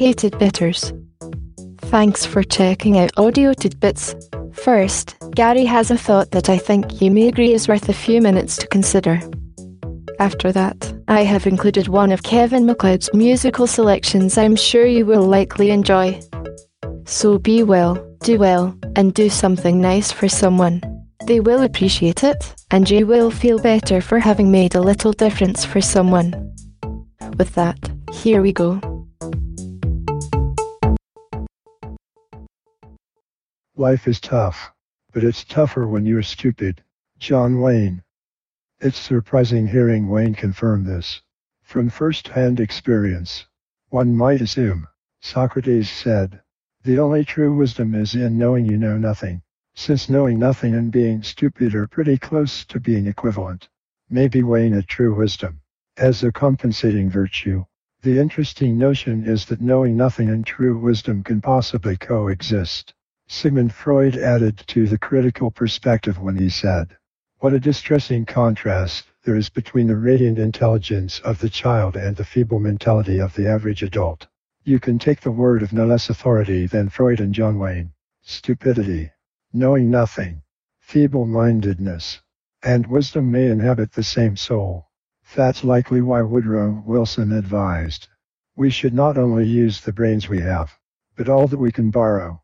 Hey Tidbitters. Thanks for checking out Audio Tidbits. First, Gary has a thought that I think you may agree is worth a few minutes to consider. After that, I have included one of Kevin MacLeod's musical selections I'm sure you will likely enjoy. So be well, do well, and do something nice for someone. They will appreciate it, and you will feel better for having made a little difference for someone. With that, here we go. Life is tough, but it's tougher when you're stupid. John Wayne. It's surprising hearing Wayne confirm this. From first-hand experience, one might assume, Socrates said, the only true wisdom is in knowing you know nothing, since knowing nothing and being stupid are pretty close to being equivalent. Maybe Wayne a true wisdom as a compensating virtue. The interesting notion is that knowing nothing and true wisdom can possibly coexist. Sigmund Freud added to the critical perspective when he said, What a distressing contrast there is between the radiant intelligence of the child and the feeble mentality of the average adult. You can take the word of no less authority than Freud and John Wayne. Stupidity, knowing nothing, feeble-mindedness, and wisdom may inhabit the same soul. That's likely why Woodrow Wilson advised. We should not only use the brains we have, but all that we can borrow.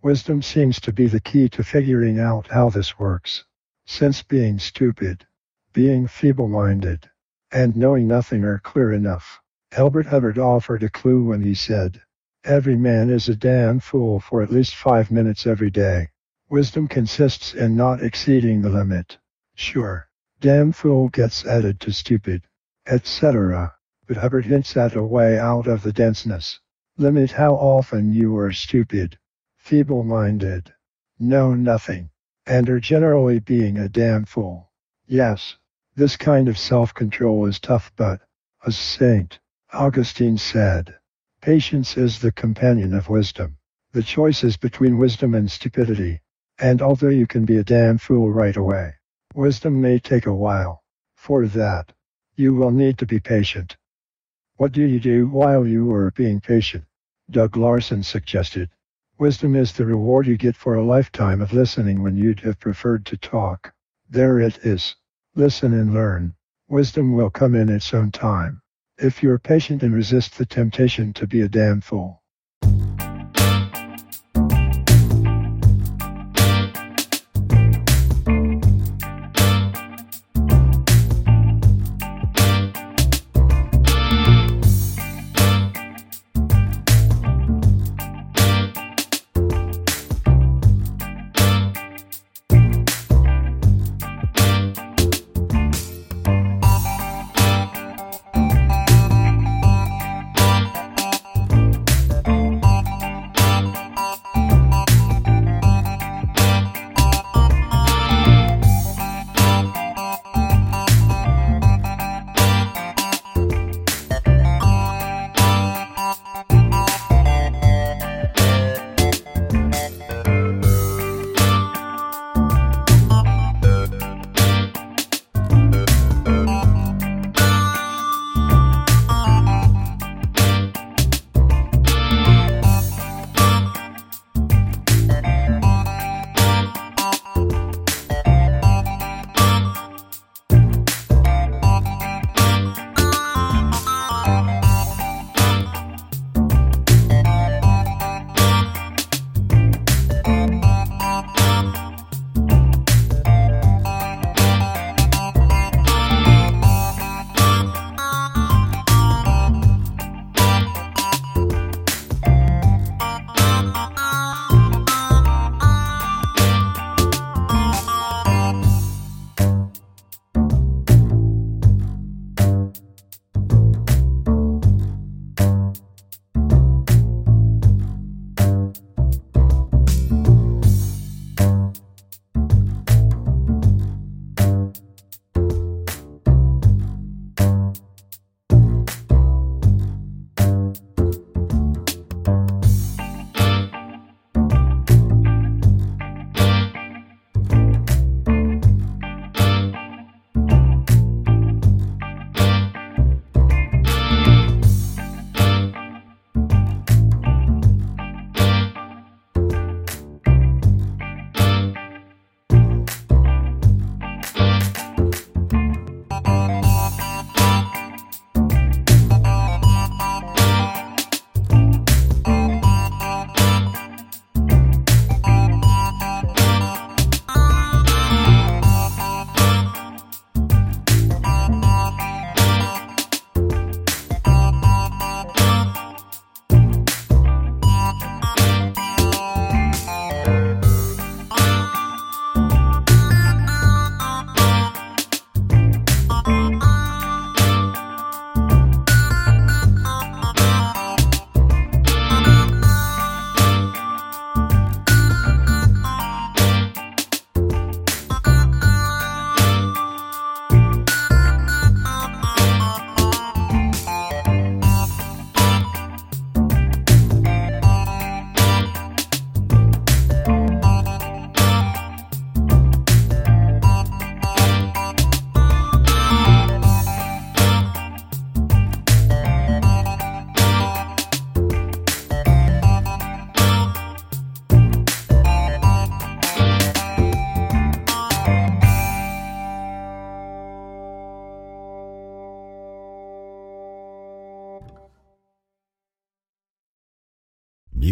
Wisdom seems to be the key to figuring out how this works. Since being stupid, being feeble-minded, and knowing nothing are clear enough. Elbert Hubbard offered a clue when he said, Every man is a damn fool for at least five minutes every day. Wisdom consists in not exceeding the limit. Sure, damn fool gets added to stupid, etc. But Hubbard hints at a way out of the denseness. Limit how often you are stupid, feeble-minded, know nothing, and are generally being a damn fool. Yes, this kind of self-control is tough but, a saint, Augustine said, Patience is the companion of wisdom. The choice is between wisdom and stupidity. And although you can be a damn fool right away, wisdom may take a while. For that, you will need to be patient. What do you do while you are being patient? Doug Larson suggested. Wisdom is the reward you get for a lifetime of listening when you'd have preferred to talk. There it is. Listen and learn. Wisdom will come in its own time. If you're patient and resist the temptation to be a damn fool.